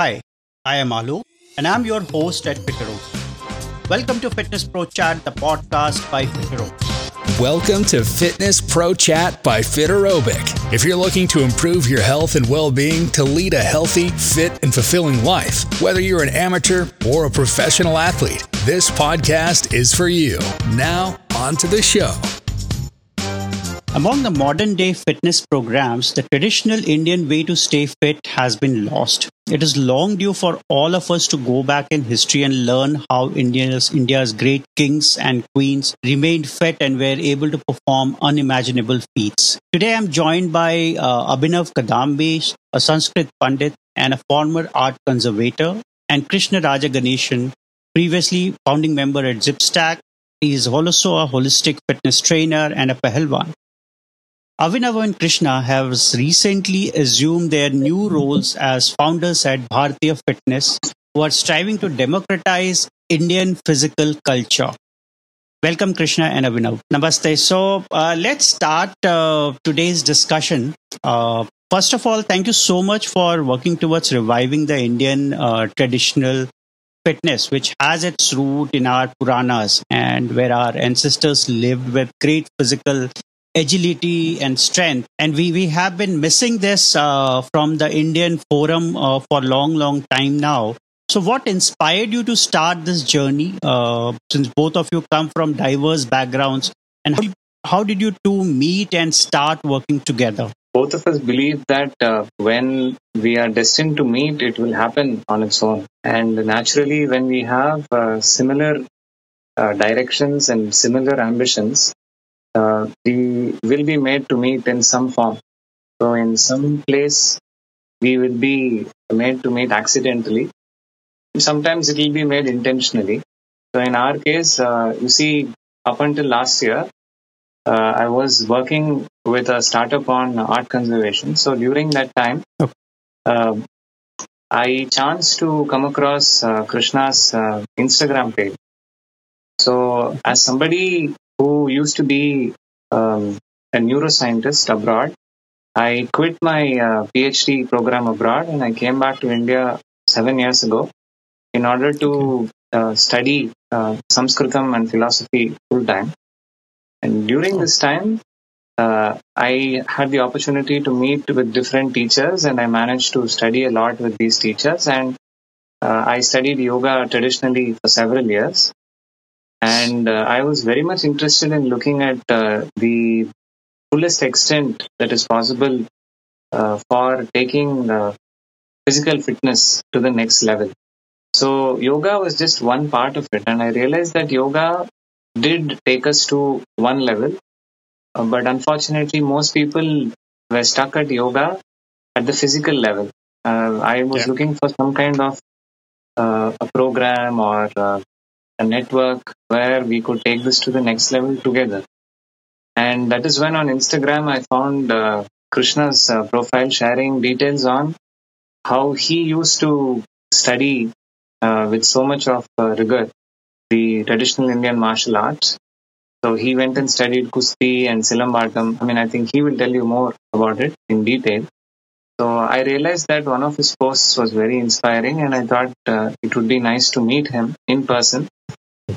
Hi, I am Alok, and I'm your host at Fitero. Welcome to Fitness Pro Chat, the podcast by Fitero. Welcome to Fitness Pro Chat by Fiterobic. If you're looking to improve your health and well being to lead a healthy, fit, and fulfilling life, whether you're an amateur or a professional athlete, this podcast is for you. Now, on to the show. Among the modern day fitness programs, the traditional Indian way to stay fit has been lost. It is long due for all of us to go back in history and learn how India's, India's great kings and queens remained fit and were able to perform unimaginable feats. Today I'm joined by uh, Abhinav Kadambi, a Sanskrit Pandit and a former art conservator, and Krishna Rajaganeshan, previously founding member at Zipstack. He is also a holistic fitness trainer and a Pahalwan. Abhinav and Krishna have recently assumed their new roles as founders at Bhartiya Fitness, who are striving to democratize Indian physical culture. Welcome, Krishna and Abhinav. Namaste. So, uh, let's start uh, today's discussion. Uh, first of all, thank you so much for working towards reviving the Indian uh, traditional fitness, which has its root in our Puranas and where our ancestors lived with great physical agility and strength. And we, we have been missing this uh, from the Indian Forum uh, for long, long time now. So, what inspired you to start this journey? Uh, since both of you come from diverse backgrounds, and how, how did you two meet and start working together? Both of us believe that uh, when we are destined to meet, it will happen on its own. And naturally, when we have uh, similar uh, directions and similar ambitions, uh, we will be made to meet in some form. So, in some place, we will be made to meet accidentally. Sometimes it will be made intentionally. So, in our case, uh, you see, up until last year, uh, I was working with a startup on art conservation. So, during that time, uh, I chanced to come across uh, Krishna's uh, Instagram page. So, as somebody who used to be um, a neuroscientist abroad. I quit my uh, PhD program abroad and I came back to India seven years ago in order to uh, study uh, Sanskritam and philosophy full time. And during oh. this time, uh, I had the opportunity to meet with different teachers and I managed to study a lot with these teachers. And uh, I studied yoga traditionally for several years. And uh, I was very much interested in looking at uh, the fullest extent that is possible uh, for taking uh, physical fitness to the next level. So, yoga was just one part of it. And I realized that yoga did take us to one level. Uh, but unfortunately, most people were stuck at yoga at the physical level. Uh, I was yeah. looking for some kind of a program or a network where we could take this to the next level together. And that is when on Instagram I found uh, Krishna's uh, profile sharing details on how he used to study uh, with so much of uh, rigor the traditional Indian martial arts. So he went and studied Kusti and Silambatam. I mean, I think he will tell you more about it in detail. So I realized that one of his posts was very inspiring, and I thought uh, it would be nice to meet him in person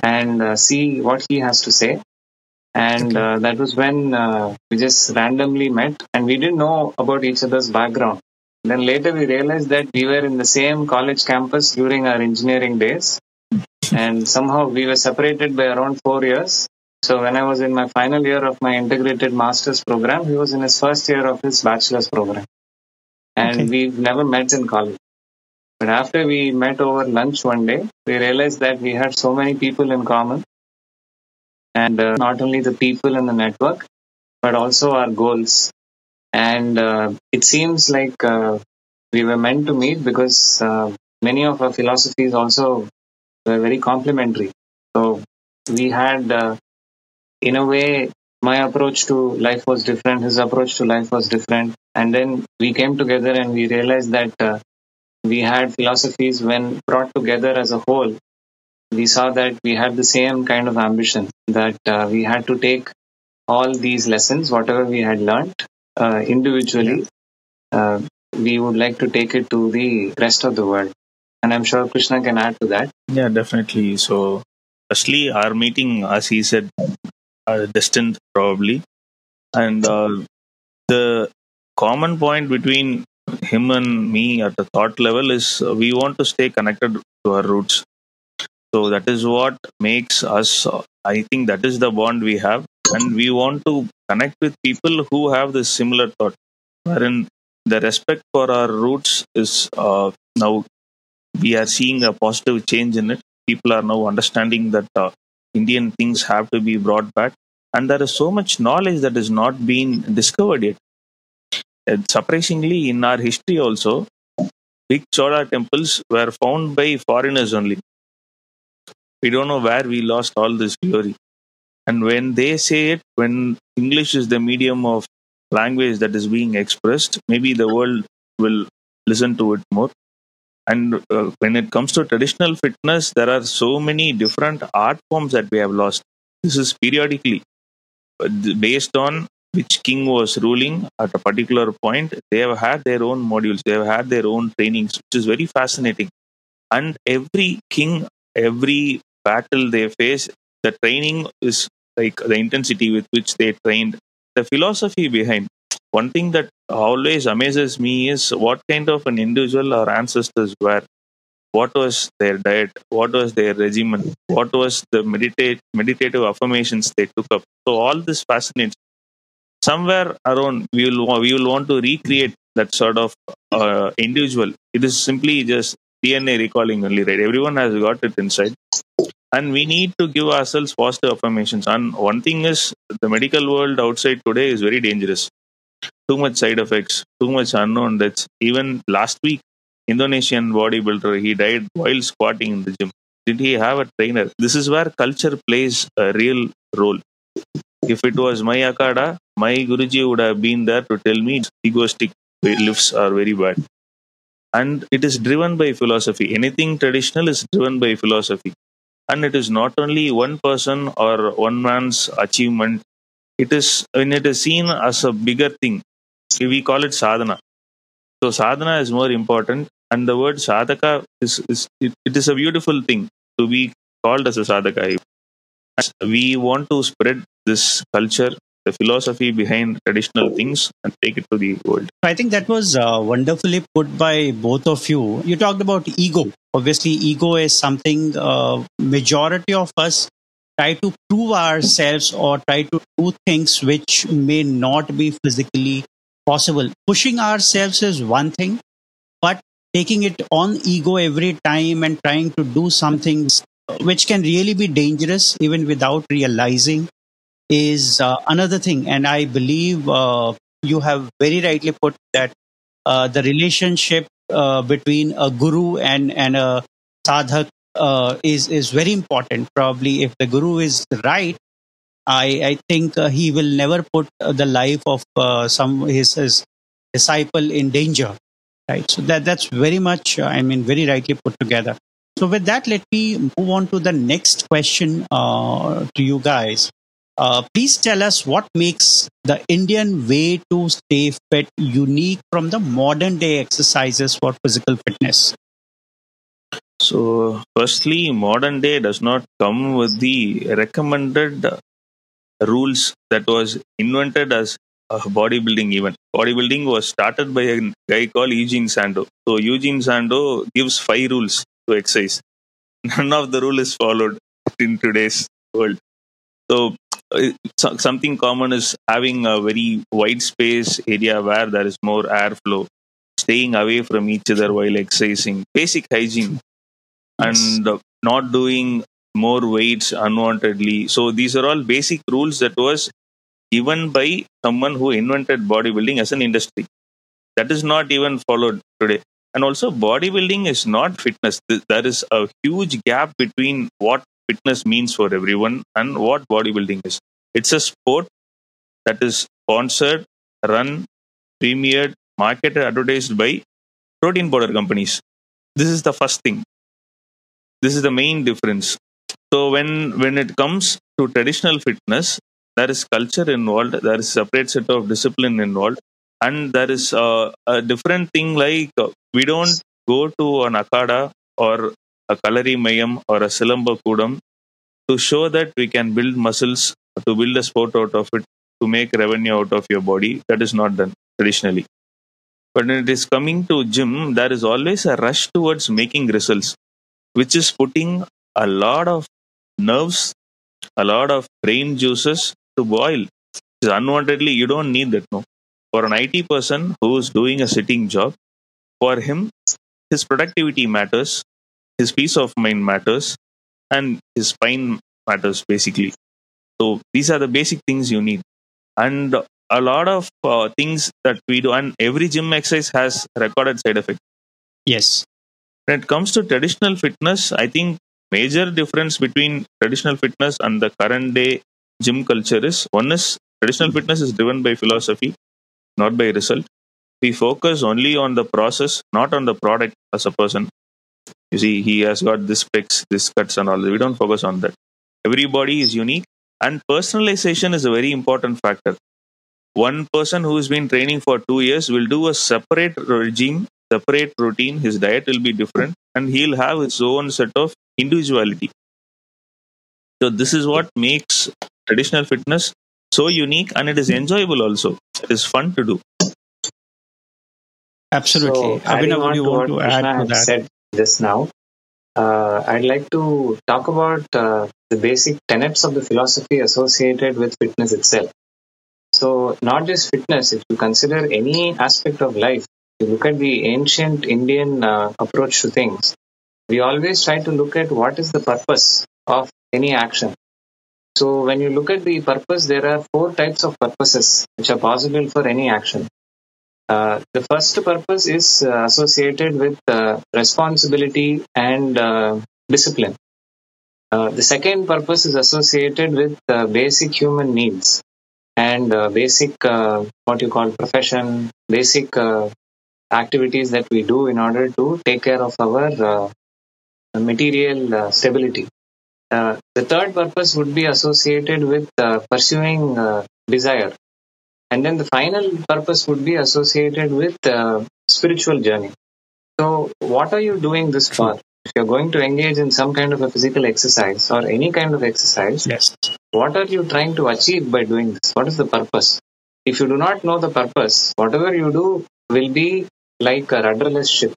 and uh, see what he has to say. And okay. uh, that was when uh, we just randomly met, and we didn't know about each other's background. Then later we realized that we were in the same college campus during our engineering days, and somehow we were separated by around four years. So when I was in my final year of my integrated master's program, he was in his first year of his bachelor's program. And okay. we never met in college. But after we met over lunch one day, we realized that we had so many people in common. And uh, not only the people in the network, but also our goals. And uh, it seems like uh, we were meant to meet because uh, many of our philosophies also were very complementary. So we had, uh, in a way, my approach to life was different, his approach to life was different. And then we came together and we realized that uh, we had philosophies when brought together as a whole. We saw that we had the same kind of ambition that uh, we had to take all these lessons, whatever we had learned uh, individually, uh, we would like to take it to the rest of the world. And I'm sure Krishna can add to that. Yeah, definitely. So, firstly, our meeting, as he said, are destined probably. And uh, the common point between him and me at the thought level is uh, we want to stay connected to our roots. So that is what makes us, I think that is the bond we have. And we want to connect with people who have this similar thought, wherein the respect for our roots is uh, now we are seeing a positive change in it. People are now understanding that uh, Indian things have to be brought back. And there is so much knowledge that is not being discovered yet. And surprisingly, in our history also, big Chola temples were found by foreigners only. We don't know where we lost all this glory. And when they say it, when English is the medium of language that is being expressed, maybe the world will listen to it more. And uh, when it comes to traditional fitness, there are so many different art forms that we have lost. This is periodically based on which king was ruling at a particular point. They have had their own modules, they have had their own trainings, which is very fascinating. And every king, every battle they face, the training is like the intensity with which they trained, the philosophy behind. One thing that always amazes me is what kind of an individual our ancestors were. What was their diet? What was their regimen? What was the meditate, meditative affirmations they took up? So all this fascinates. Somewhere around, we will we will want to recreate that sort of uh, individual. It is simply just DNA recalling only, right? Everyone has got it inside. And we need to give ourselves positive affirmations. And one thing is the medical world outside today is very dangerous. Too much side effects too much unknown deaths. Even last week indonesian bodybuilder he died while squatting in the gym. Did he have a trainer? This is where culture plays a real role if it was my akada my guruji would have been there to tell me egoistic lifts are very bad. And it is driven by philosophy. Anything traditional is driven by philosophy. And it is not only one person or one man's achievement. It is when it is seen as a bigger thing we call it sadhana. So sadhana is more important. And the word sadhaka is, is it, it is a beautiful thing to be called as a sadhaka. We want to spread this culture the philosophy behind traditional things and take it to the world. I think that was uh, wonderfully put by both of you. You talked about ego. Obviously, ego is something uh, majority of us try to prove ourselves or try to do things which may not be physically possible. Pushing ourselves is one thing, but taking it on ego every time and trying to do something which can really be dangerous even without realizing is uh, another thing. And I believe uh, you have very rightly put that uh, the relationship uh, between a guru and, and a sadhak uh, is, is very important. Probably if the guru is right, I, I think uh, he will never put the life of some his, his disciple in danger. Right. So that that's very much, I mean, very rightly put together. So with that, let me move on to the next question to you guys. Uh, please tell us what makes the Indian way to stay fit unique from the modern day exercises for physical fitness. So, firstly, modern day does not come with the recommended rules that was invented as a bodybuilding event. Bodybuilding was started by a guy called Eugene Sandow. So, Eugene Sandow gives five rules to exercise. None of the rule is followed in today's world. So, something common is having a very wide space area where there is more airflow, staying away from each other while exercising, basic hygiene, yes. and uh, not doing more weights unwantedly. So these are all basic rules that was given by someone who invented bodybuilding as an industry. That is not even followed today. And also, bodybuilding is not fitness. There is a huge gap between what fitness means for everyone and what bodybuilding is. It's a sport that is sponsored, run, premiered, marketed, advertised by protein powder companies. This is the first thing. This is the main difference. So when when it comes to traditional fitness, there is culture involved, there is separate set of discipline involved, and there is a different thing like we don't go to an akada or a kalari mayam or a silamba kudam to show that we can build muscles to build a sport out of it to make revenue out of your body that is not done traditionally. But when it is coming to gym there is always a rush towards making results which is putting a lot of nerves a lot of brain juices to boil. Unwantedly you don't need that no. For an it person who is doing a sitting job for him his productivity matters his peace of mind matters and his spine matters basically. So these are the basic things you need. And a lot of uh, things that we do and every gym exercise has recorded side effect yes. When it comes to traditional fitness i think major difference between traditional fitness and the current day gym culture is one is traditional fitness is driven by philosophy not by result. We focus only on the process not on the product as a person you see he has got this specs this cuts and all we don't focus on that. Everybody is unique and personalization is a very important factor. One person who has been training for two years will do a separate regime separate routine. His diet will be different and he'll have his own set of individuality. So this is what makes traditional fitness so unique and it is enjoyable also. It is fun to do. Absolutely. So, Abhinav, adding would you want what to add Krishna to that? said just now, uh, I'd like to talk about uh, the basic tenets of the philosophy associated with fitness itself. So, not just fitness, if you consider any aspect of life, you look at the ancient Indian uh, approach to things, we always try to look at what is the purpose of any action. So, when you look at the purpose, there are four types of purposes which are possible for any action. Uh, the first purpose is uh, associated with uh, responsibility and uh, discipline. Uh, the second purpose is associated with basic human needs and basic, what you call profession, basic activities that we do in order to take care of our material stability. The third purpose would be associated with pursuing desire and then the final purpose would be associated with uh, spiritual journey. So what are you doing this for if you're going to engage in some kind of a physical exercise or any kind of exercise yes. what are you trying to achieve by doing this? What is the purpose? If you do not know the purpose whatever you do will be like a rudderless ship.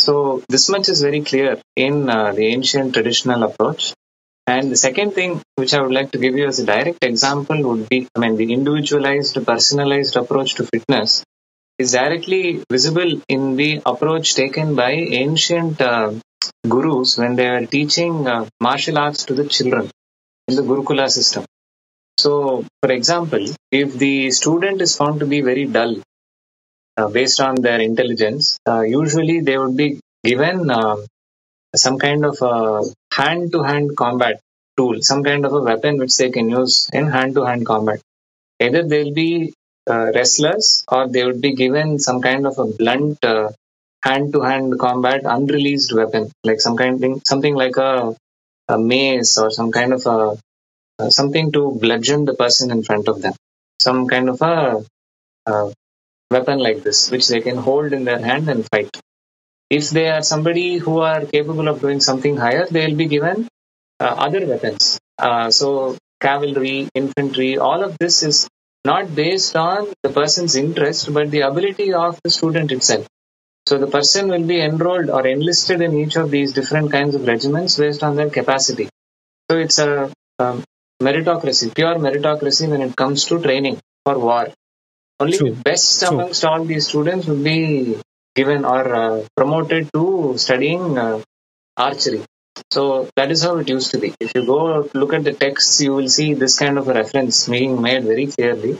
So this much is very clear in uh, the ancient traditional approach and the second thing which I would like to give you as a direct example would be, I mean, the individualized, personalized approach to fitness is directly visible in the approach taken by ancient uh, gurus when they are teaching uh, martial arts to the children in the Gurukula system. So, for example, if the student is found to be very dull uh, based on their intelligence, uh, usually they would be given uh, some kind of a hand to hand combat tool, some kind of a weapon which they can use in hand to hand combat. Either they'll be uh, wrestlers or they would be given some kind of a blunt hand to hand combat unreleased weapon, like some kind of thing, something like a, a mace or some kind of a uh, something to bludgeon the person in front of them, some kind of a, a weapon like this, which they can hold in their hand and fight if they are somebody who are capable of doing something higher, they will be given uh, other weapons. Uh, so cavalry, infantry, all of this is not based on the person's interest, but the ability of the student itself. So the person will be enrolled or enlisted in each of these different kinds of regiments based on their capacity. So it's a um, meritocracy, pure meritocracy when it comes to training for war. Only True. the best True. amongst all these students will be given or uh, promoted to studying uh, archery. So that is how it used to be. If you go look at the texts, you will see this kind of a reference being made very clearly.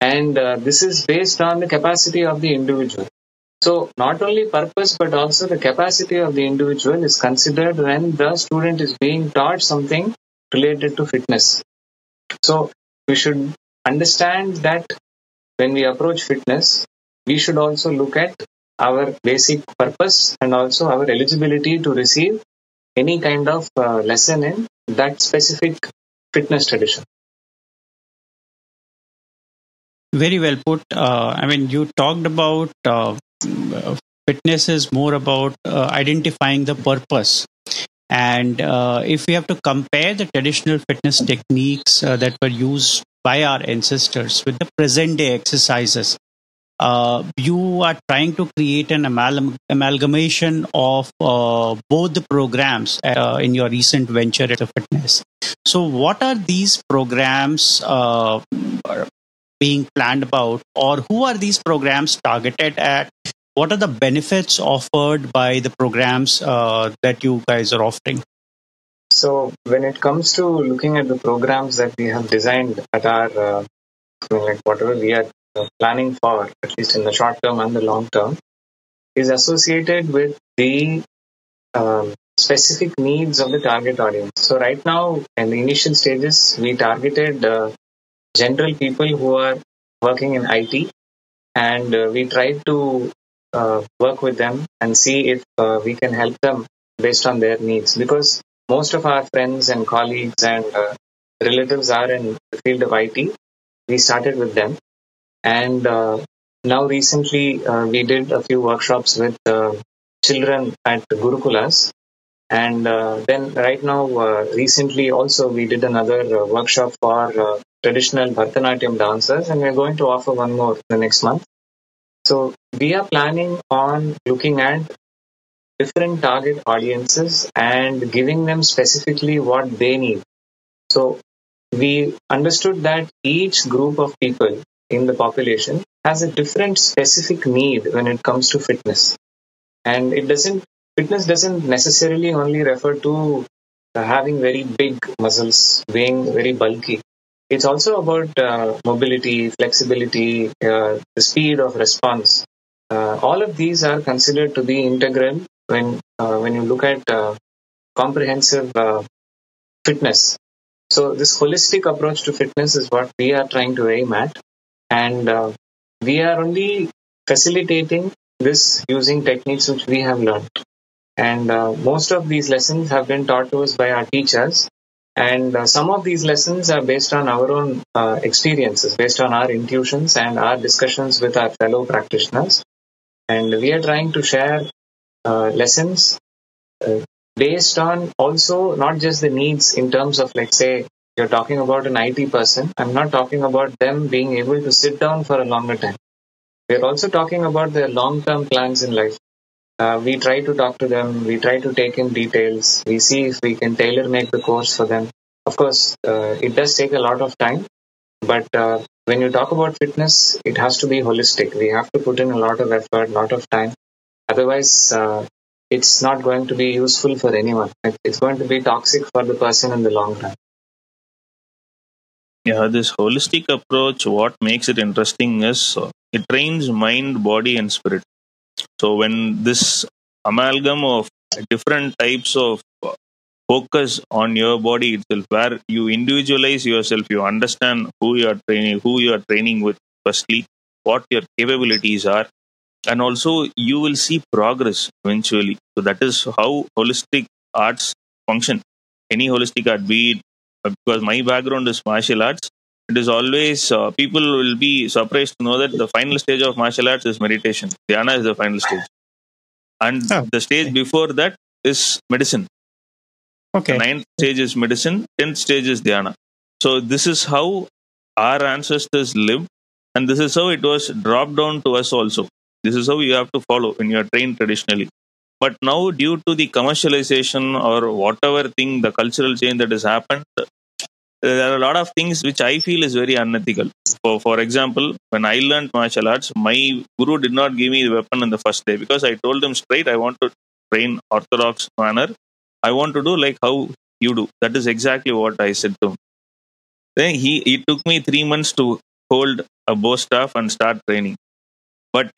And uh, this is based on the capacity of the individual. So not only purpose, but also the capacity of the individual is considered when the student is being taught something related to fitness. So we should understand that when we approach fitness, we should also look at our basic purpose and also our eligibility to receive any kind of uh, lesson in that specific fitness tradition. Very well put. Uh, I mean, you talked about uh, fitness is more about uh, identifying the purpose. And uh, if we have to compare the traditional fitness techniques uh, that were used by our ancestors with the present day exercises, uh, you are trying to create an amal- amalgamation of uh, both the programs uh, in your recent venture at the fitness. So, what are these programs uh, being planned about, or who are these programs targeted at? What are the benefits offered by the programs uh, that you guys are offering? So, when it comes to looking at the programs that we have designed at our, uh, like whatever we are planning for, at least in the short term and the long term, is associated with the um, specific needs of the target audience. So, right now, in the initial stages, we targeted uh, general people who are working in IT, and uh, we tried to uh, work with them and see if uh, we can help them based on their needs. Because most of our friends and colleagues and uh, relatives are in the field of IT. We started with them, and uh, now recently uh, we did a few workshops with uh, children at Gurukulas. And then right now, recently also we did another workshop for traditional Bharatanatyam dancers, and we're going to offer one more the next month. So we are planning on looking at different target audiences and giving them specifically what they need. So we understood that each group of people in the population has a different specific need when it comes to fitness. And it doesn't, fitness doesn't necessarily only refer to having very big muscles, being very bulky. It's also about uh, mobility, flexibility, uh, the speed of response. Uh, all of these are considered to be integral when uh, when you look at uh, comprehensive uh, fitness. So this holistic approach to fitness is what we are trying to aim at, and we are only facilitating this using techniques which we have learned. And uh, most of these lessons have been taught to us by our teachers. And uh, some of these lessons are based on our own uh, experiences, based on our intuitions and our discussions with our fellow practitioners. And we are trying to share uh, lessons uh, based on also not just the needs in terms of, like, say, you're talking about an IT person. I'm not talking about them being able to sit down for a longer time. We're also talking about their long term plans in life. Uh, we try to talk to them, we try to take in details, we see if we can tailor make the course for them. Of course, uh, it does take a lot of time, but uh, when you talk about fitness, it has to be holistic. We have to put in a lot of effort, a lot of time. Otherwise, uh, it's not going to be useful for anyone. It's going to be toxic for the person in the long run. Yeah, this holistic approach, what makes it interesting is uh, it trains mind, body, and spirit. So when this amalgam of different types of uh, focus on your body itself, where you individualize yourself, you understand who you are training, who you are training with, firstly, what your capabilities are, and also you will see progress eventually. So that is how holistic arts function. Any holistic art, be it because my background is martial arts it is always uh, people will be surprised to know that the final stage of martial arts is meditation. Dhyana is the final stage. And oh, the stage before that is medicine. Okay. the ninth stage is medicine tenth stage is dhyana. So this is how our ancestors lived and this is how it was dropped down to us also. This is how you have to follow when you are trained traditionally but now due to the commercialization or whatever thing the cultural change that has happened there are a lot of things which I feel is very unethical. For for example, when I learned martial arts, my guru did not give me the weapon in the first day because I told him straight, I want to train orthodox manner. I want to do like how you do. That is exactly what I said to him. Then he it took me three months to hold a bow staff and start training. But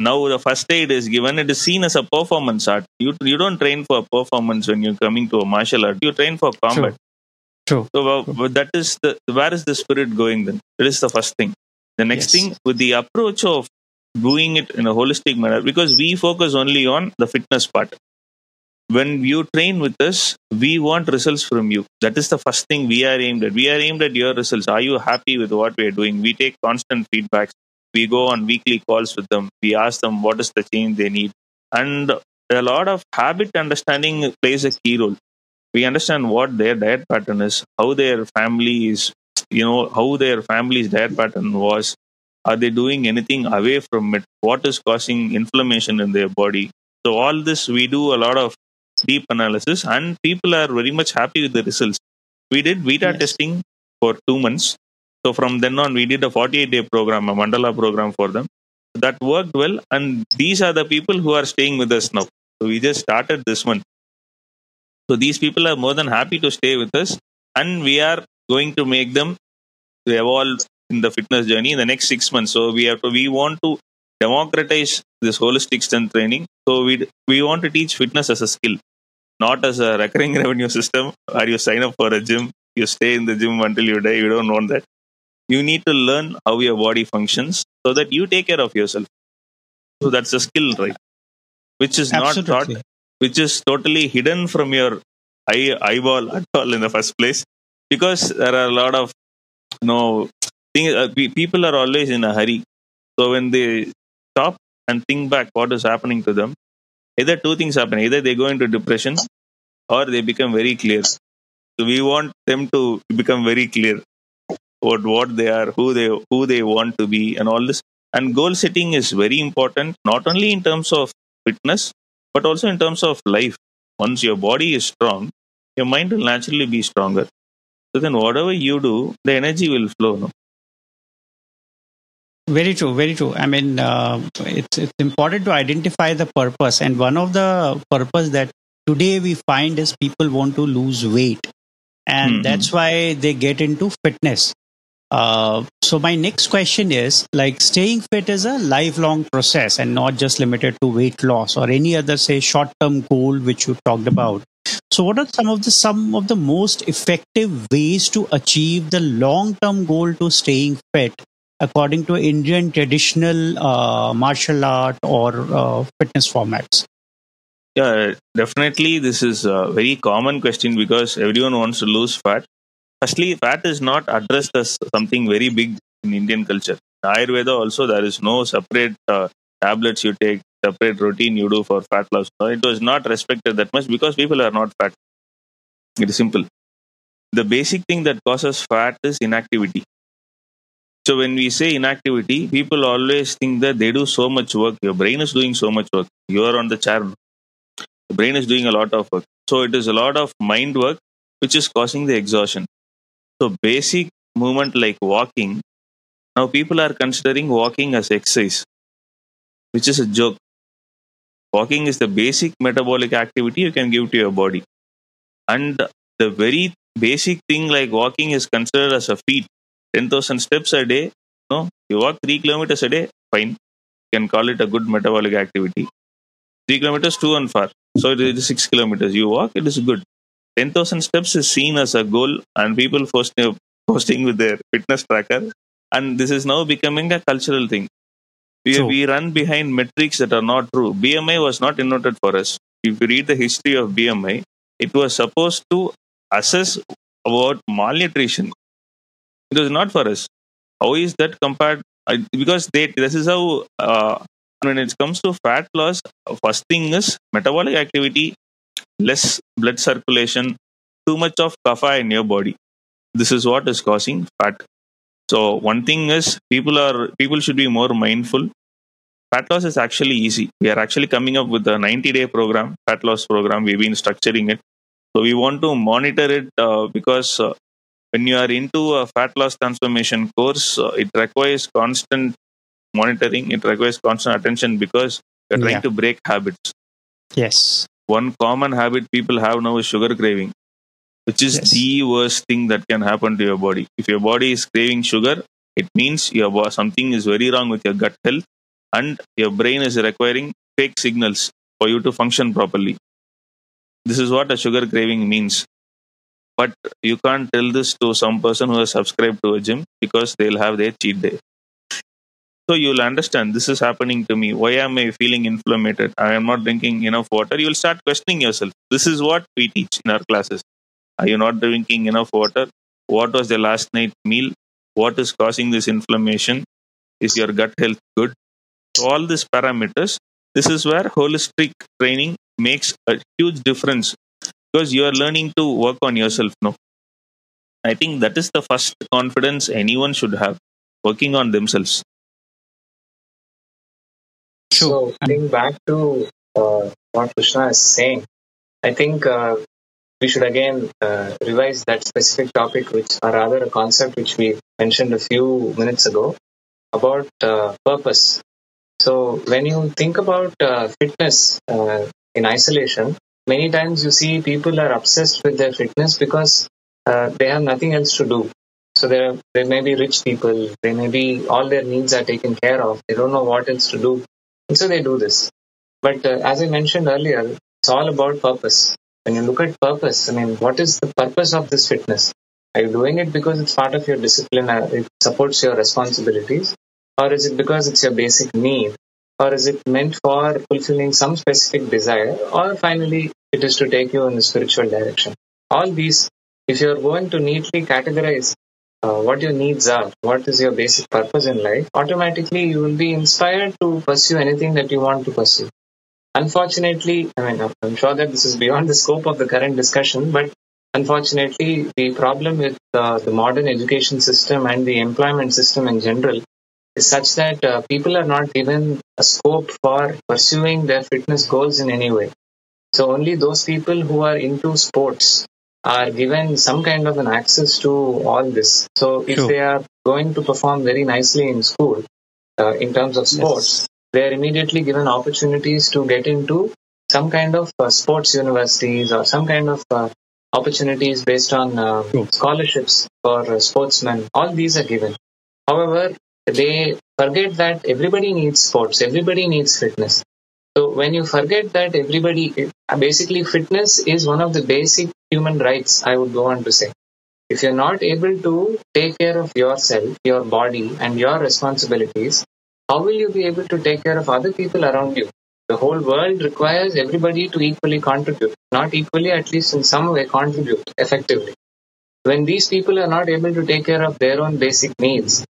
now the first aid is given. It is seen as a performance art. You you don't train for performance when you're coming to a martial art. You train for combat. True. True. So uh, that is the where is the spirit going then? That is the first thing. The next yes. thing with the approach of doing it in a holistic manner, because we focus only on the fitness part. when you train with us, we want results from you. That is the first thing we are aimed at. We are aimed at your results. Are you happy with what we are doing? We take constant feedbacks. We go on weekly calls with them. We ask them what is the change they need. And a lot of habit understanding plays a key role. We understand what their diet pattern is, how their family is, you know, how their family's diet pattern was. Are they doing anything away from it? What is causing inflammation in their body? So all this we do a lot of deep analysis and people are very much happy with the results. We did beta Yes. testing for two months. So from then on, we did a 48 day program, a Mandala program for them. That worked well. And these are the people who are staying with us now. So we just started this one. So these people are more than happy to stay with us. And we are going to make them evolve in the fitness journey in the next six months. So we have to, we want to democratize this holistic strength training. So we we want to teach fitness as a skill, not as a recurring revenue system where you sign up for a gym, you stay in the gym until you die. You don't want that. You need to learn how your body functions so that you take care of yourself. So that's a skill, right? Which is not taught, which is totally hidden from your eye, eyeball at all in the first place, because there are a lot of you know things. Uh, people are always in a hurry. So when they stop and think back what is happening to them, either two things happen: either they go into depression or they become very clear. So we want them to become very clear about what they are, who they who they want to be, and all this. And goal setting is very important, not only in terms of fitness, but also in terms of life. Once your body is strong, your mind will naturally be stronger. So then, whatever you do, the energy will flow. No? Very true, very true. I mean, uh, it's it's important to identify the purpose, and one of the purpose that today we find is people want to lose weight, and Mhm. that's why they get into fitness. Uh, so my next question is like staying fit is a lifelong process and not just limited to weight loss or any other say short term goal which you talked about so what are some of the some of the most effective ways to achieve the long term goal to staying fit according to indian traditional uh, martial art or uh, fitness formats Yeah, definitely. This is a very common question because everyone wants to lose fat. Firstly, fat is not addressed as something very big in Indian culture. Ayurveda also, there is no separate uh, tablets you take, separate routine you do for fat loss. It was not respected that much because people are not fat. It is simple. The basic thing that causes fat is inactivity. So when we say inactivity, people always think that they do so much work. Your brain is doing so much work. You are on the chair. The brain is doing a lot of work. So it is a lot of mind work which is causing the exhaustion. So basic movement like walking, now people are considering walking as exercise, which is a joke. Walking is the basic metabolic activity you can give to your body. And the very basic thing like walking is considered as a feat. 10,000 steps a day, no, you walk 3 kilometers a day, fine. You can call it a good metabolic activity. 3 kilometers to and far. So it is 6 kilometers. You walk, it is good. 10,000 steps is seen as a goal, and people post, posting with their fitness tracker. And this is now becoming a cultural thing. We, True. we run behind metrics that are not true. BMI was not invented for us. If you read the history of BMI, it was supposed to assess about malnutrition. It was not for us. How is that compared? Because they, this is how, uh, when it comes to fat loss, first thing is metabolic activity, less blood circulation, too much of kapha in your body. This is what is causing fat. So one thing is people are people should be more mindful. Fat loss is actually easy. We are actually coming up with a 90 day program, fat loss program. We've been structuring it. So we want to monitor it uh, because uh, when you are into a fat loss transformation course, uh, it requires constant monitoring. It requires constant attention because you're trying Yeah. to break habits. yes One common habit people have now is sugar craving, which is Yes. the worst thing that can happen to your body. If your body is craving sugar, it means your something is very wrong with your gut health, and your brain is requiring fake signals for you to function properly. This is what a sugar craving means. But you can't tell this to some person who has subscribed to a gym because they'll have their cheat day. So you'll understand this is happening to me. Why am I feeling inflamed? I am not drinking enough water. You'll start questioning yourself. This is what we teach in our classes. Are you not drinking enough water? What was the last night meal? What is causing this inflammation? Is your gut health good? All these parameters, this is where holistic training makes a huge difference because you are learning to work on yourself now. I think that is the first confidence anyone should have, working on themselves. So, getting back to uh, what Krishna is saying, I think uh, we should again uh, revise that specific topic, which, or rather, a concept which we mentioned a few minutes ago about uh, purpose. So, when you think about uh, fitness uh, in isolation, many times you see people are obsessed with their fitness because uh, they have nothing else to do. So there, there may be rich people, they may be all their needs are taken care of. They don't know what else to do, and so they do this. But uh, as I mentioned earlier, it's all about purpose. When you look at purpose, I mean, what is the purpose of this fitness? Are you doing it because it's part of your discipline, uh, it supports your responsibilities, or is it because it's your basic need, or is it meant for fulfilling some specific desire, or finally it is to take you in the spiritual direction? All these if you're going to neatly categorize uh, what your needs are, what is your basic purpose in life, automatically you will be inspired to pursue anything that you want to pursue. Unfortunately, I mean, I'm sure that this is beyond the scope of the current discussion, but unfortunately, the problem with uh, the modern education system and the employment system in general is such that uh, people are not given a scope for pursuing their fitness goals in any way. So only those people who are into sports are given some kind of an access to all this. So if they are going to perform very nicely in school uh, in terms of sports, yes. they are immediately given opportunities to get into some kind of uh, sports universities or some kind of uh, opportunities based on uh, scholarships for uh, sportsmen. All these are given. However, they forget that everybody needs sports, everybody needs fitness. So when you forget that everybody, basically fitness is one of the basic human rights, I would go on to say. If you're not able to take care of yourself, your body, and your responsibilities, how will you be able to take care of other people around you? The whole world requires everybody to equally contribute, not equally, at least in some way, contribute effectively. When these people are not able to take care of their own basic needs,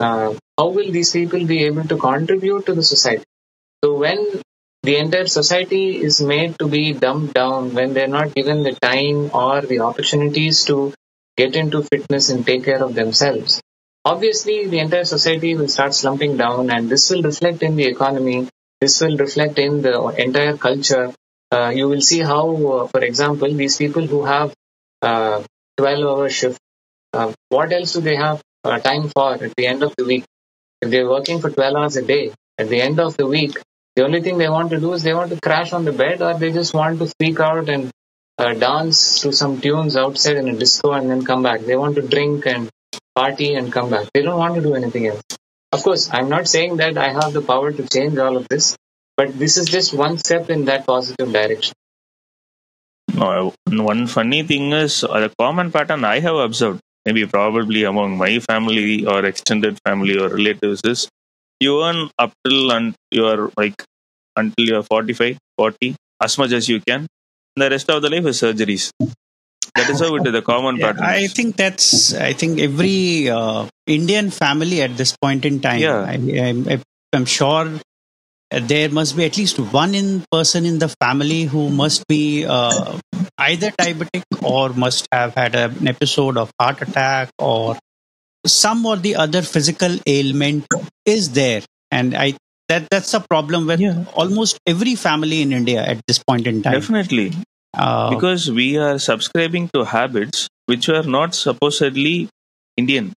uh, how will these people be able to contribute to the society? So, when the entire society is made to be dumbed down when they're not given the time or the opportunities to get into fitness and take care of themselves. Obviously, the entire society will start slumping down, and this will reflect in the economy. This will reflect in the entire culture. Uh, you will see how, uh, for example, these people who have uh, 12 hour shift, uh, what else do they have uh, time for at the end of the week? If they're working for 12 hours a day, at the end of the week, the only thing they want to do is they want to crash on the bed or they just want to freak out and uh, dance to some tunes outside in a disco and then come back. They want to drink and party and come back. They don't want to do anything else. Of course, I'm not saying that I have the power to change all of this, but this is just one step in that positive direction. No, one funny thing is uh, a common pattern I have observed, maybe probably among my family or extended family or relatives, is you earn up till and you are like until you're 45 40 as much as you can. The rest of the life is surgeries. That is how it is the common yeah, pattern i think that's i think every uh, indian family at this point in time yeah. I, am sure there must be at least one in person in the family who must be uh, either diabetic or must have had an episode of heart attack or some or the other physical ailment is there and i that that's a problem with yeah. almost every family in india at this point in time definitely uh, because we are subscribing to habits which were not supposedly indian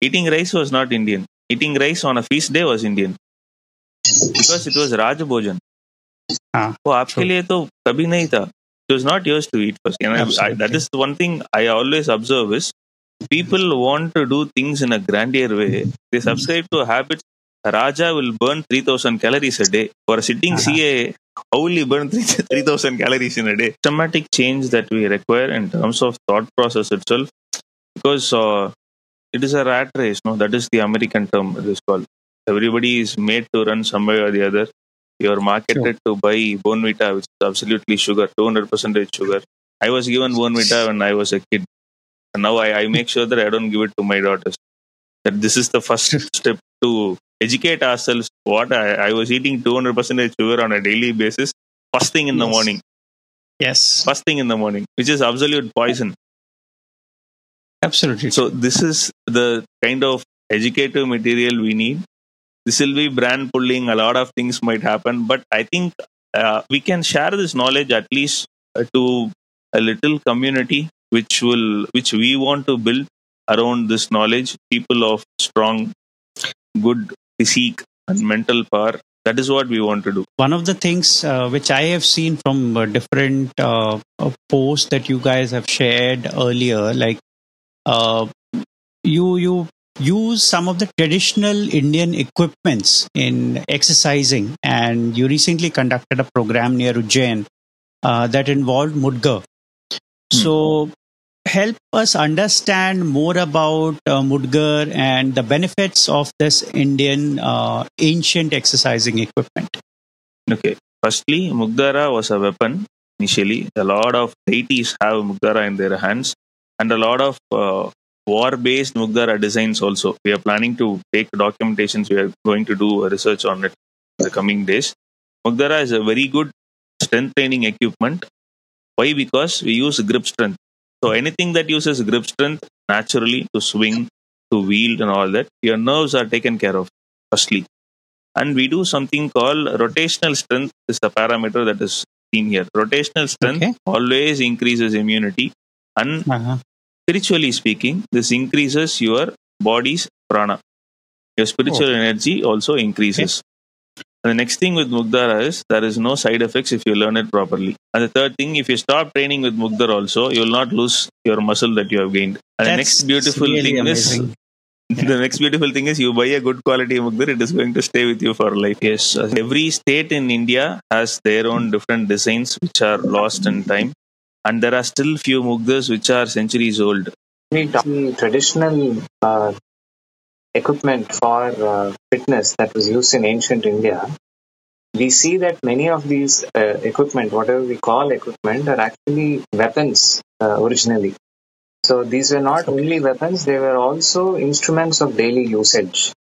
eating rice was not indian eating rice on a feast day was indian because it was raj bhojan हाँ, वो आपके लिए तो कभी नहीं था it was not yours to eat first you know I, that is the one thing i always observe is people want to do things in a grandeur way. They subscribe to habits. Raja will burn 3000 calories a day. For a sitting uh-huh. CA, how will he burn 3000 calories in a day? Systematic change that we require in terms of thought process itself, because uh, it is a rat race. No, that is the American term. It is called. Everybody is made to run some way or the other. You're marketed to buy Bournvita, which is absolutely sugar, 200% sugar. I was given Bournvita when I was a kid. And now I, I make sure that I don't give it to my daughters. That this is the first step to educate ourselves. What I, I was eating 200% sugar on a daily basis, first thing in the morning. Yes, First thing in the morning, which is absolute poison. absolutely. So this is the kind of educative material we need. This will be brand pulling. A lot of things might happen, but I think uh, we can share this knowledge at least uh, to a little community, which will which we want to build around this knowledge. People of strong, good physique and mental power. That is what we want to do. one of the things uh, which I have seen from uh, different uh, uh, posts that you guys have shared earlier, like uh, you you use some of the traditional Indian equipments in exercising, and you recently conducted a program near Ujjain uh, that involved Mudgar. So. Help us understand more about uh, Mudgar and the benefits of this Indian uh, ancient exercising equipment. Okay. Firstly, Mugdara was a weapon initially. A lot of deities have Mugdara in their hands, and a lot of uh, war-based Mugdara designs also. We are planning to take documentations. We are going to do research on it in the coming days. Mugdara is a very good strength training equipment. Why? Because we use grip strength. So anything that uses grip strength naturally to swing, to wield, and all that, your nerves are taken care of. Firstly, and we do something called rotational strength is the parameter that is seen here rotational strength Okay. always increases immunity and Uh-huh. spiritually speaking this increases your body's prana your spiritual energy also increases and the next thing with mugdara is there is no side effects if you learn it properly and the third thing if you stop training with mugdar also you will not lose your muscle that you have gained and the That's next beautiful really thing amazing. is the next beautiful thing is you buy a good quality mugdar, it is going to stay with you for life. Yes, every state in India has their own different designs which are lost in time, and there are still few mugdars which are centuries old. we talk traditional uh, equipment for uh, fitness that was used in ancient India, we see that many of these uh, equipment, whatever we call equipment, are actually weapons uh, originally. So these were not only weapons; they were also instruments of daily usage.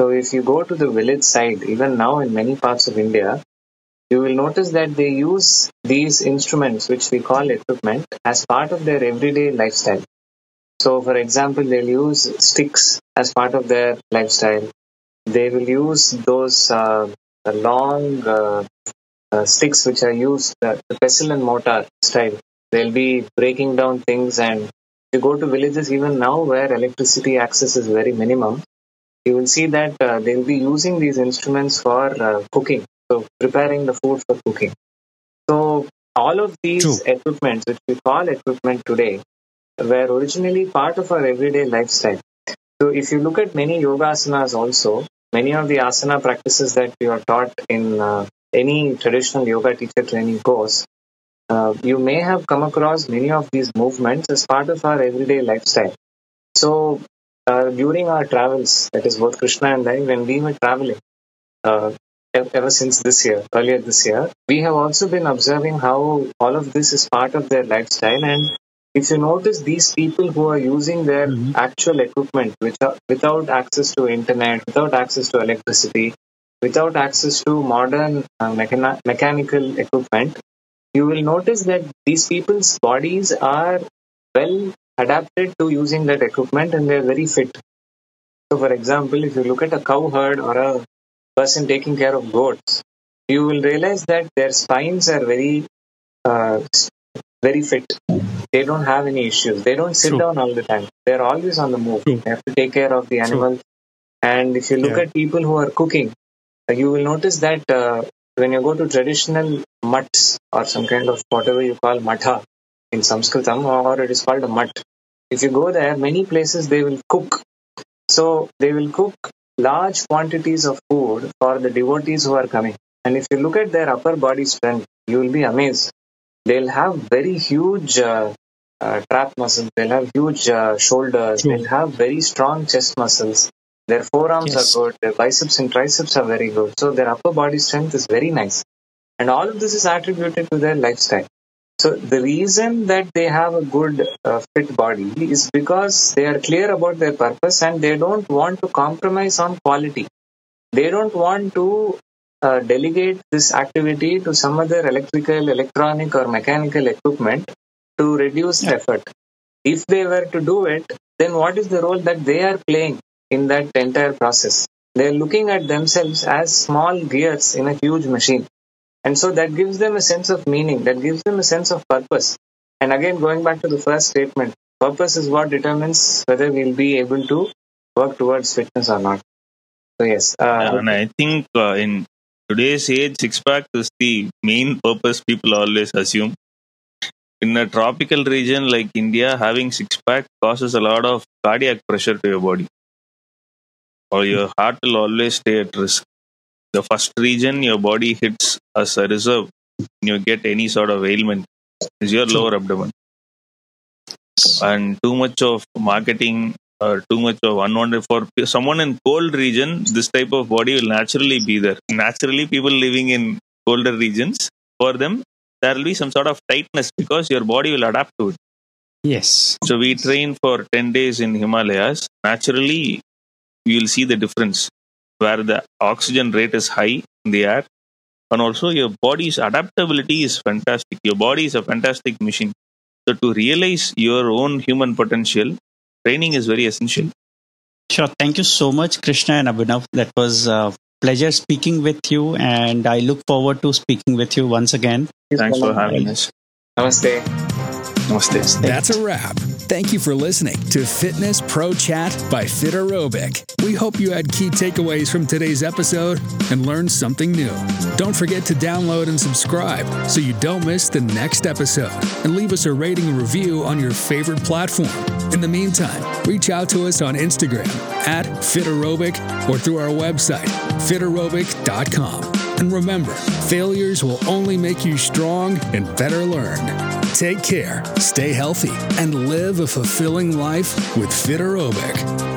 So if you go to the village side, even now in many parts of India, you will notice that they use these instruments, which we call equipment, as part of their everyday lifestyle. So, for example, they'll use sticks as part of their lifestyle. They will use those uh, long uh, uh, sticks which are used, uh, the pestle and mortar style. They'll be breaking down things, and you go to villages even now where electricity access is very minimum. You will see that uh, they'll be using these instruments for uh, cooking, so preparing the food for cooking. So, all of these True. equipments, which we call equipment today, were originally part of our everyday lifestyle. So if you look at many yoga asanas also, many of the asana practices that we are taught in uh, any traditional yoga teacher training course, uh, you may have come across many of these movements as part of our everyday lifestyle. So uh, during our travels, that is both Krishna and I, when we were traveling, uh, ever since this year, earlier this year, we have also been observing how all of this is part of their lifestyle. And if you notice, these people who are using their Mhm. actual equipment without, without access to internet, without access to electricity, without access to modern uh, mechana- mechanical equipment, you will notice that these people's bodies are well adapted to using that equipment and they're very fit. So, for example, if you look at a cow herd or a person taking care of goats, you will realize that their spines are very, uh, very fit. They don't have any issues. They don't sit True. down all the time. They're always on the move. True. They have to take care of the animals. And if you look Yeah. at people who are cooking, uh, you will notice that uh, when you go to traditional mutts or some kind of whatever you call matha in Sanskritam, or it is called a mutt. If you go there, many places they will cook. So they will cook large quantities of food for the devotees who are coming. And if you look at their upper body strength, you will be amazed. They'll have very huge uh, trap muscles. They'll have huge uh, shoulders. True. They'll have very strong chest muscles. Their forearms Yes. are good. Their biceps and triceps are very good. So their upper body strength is very nice. And all of this is attributed to their lifestyle. So the reason that they have a good uh, fit body is because they are clear about their purpose and they don't want to compromise on quality. They don't want to uh, delegate this activity to some other electrical, electronic, or mechanical equipment to reduce Yeah. effort. If they were to do it, then what is the role that they are playing in that entire process? They are looking at themselves as small gears in a huge machine. And so that gives them a sense of meaning, that gives them a sense of purpose. And again, going back to the first statement, purpose is what determines whether we'll be able to work towards fitness or not. So, yes. Uh, and I think uh, in today's age, six pack is the main purpose people always assume. In a tropical region like India, having six pack causes a lot of cardiac pressure to your body, or your heart will always stay at risk. The first region your body hits as a reserve when you get any sort of ailment is your lower abdomen. And too much of marketing or too much of unwanted for someone in cold region, this type of body will naturally be there. Naturally, people living in colder regions, for them, there will be some sort of tightness because your body will adapt to it. Yes. So we train for 10 days in Himalayas. Naturally, you will see the difference where the oxygen rate is high in the air. And also your body's adaptability is fantastic. Your body is a fantastic machine. So to realize your own human potential, training is very essential. Sure. Thank you so much, Krishna and Abhinav. That was a pleasure speaking with you, and I look forward to speaking with you once again. Thanks for having us. Namaste. That's a wrap. Thank you for listening to Fitness Pro Chat by Fiterobic. We hope you had key takeaways from today's episode and learned something new. Don't forget to download and subscribe so you don't miss the next episode. And leave us a rating and review on your favorite platform. In the meantime, reach out to us on Instagram at Fiterobic or through our website, fiterobic.com. And remember, failures will only make you strong and better learned. Take care, stay healthy, and live a fulfilling life with Fiterobic.